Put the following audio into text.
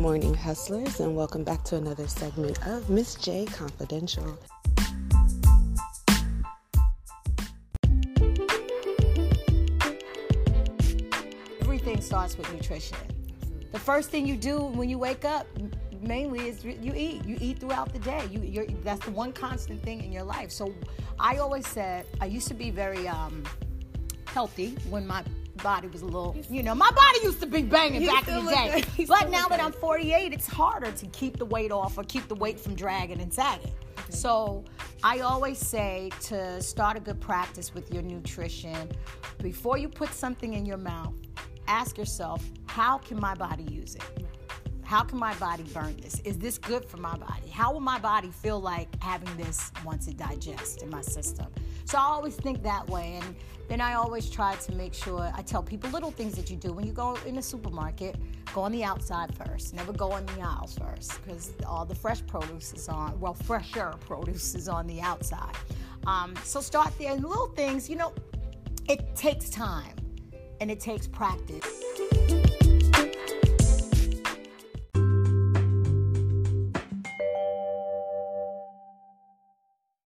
morning, hustlers, and welcome back to another segment of Miss J Confidential. Everything starts with nutrition. The first thing you do when you wake up, mainly, is you eat. You eat throughout the day. You, that's the one constant thing in your life. So, I always said I used to be very um, healthy when my body was a little, you know, my body used to be banging back in the day. But now that. I'm 48, it's harder to keep the weight off or keep the weight from dragging and sagging. So I always say to start a good practice with your nutrition, before you put something in your mouth, ask yourself, how can my body use it? How can my body burn this? Is this good for my body? How will my body feel like having this once it digests in my system? So I always think that way. And then I always try to make sure I tell people little things that you do when you go in the supermarket, go on the outside first. Never go on the aisles first because all the fresh produce is on, well, fresher produce is on the outside. Um, so start there. And little things, you know, it takes time and it takes practice.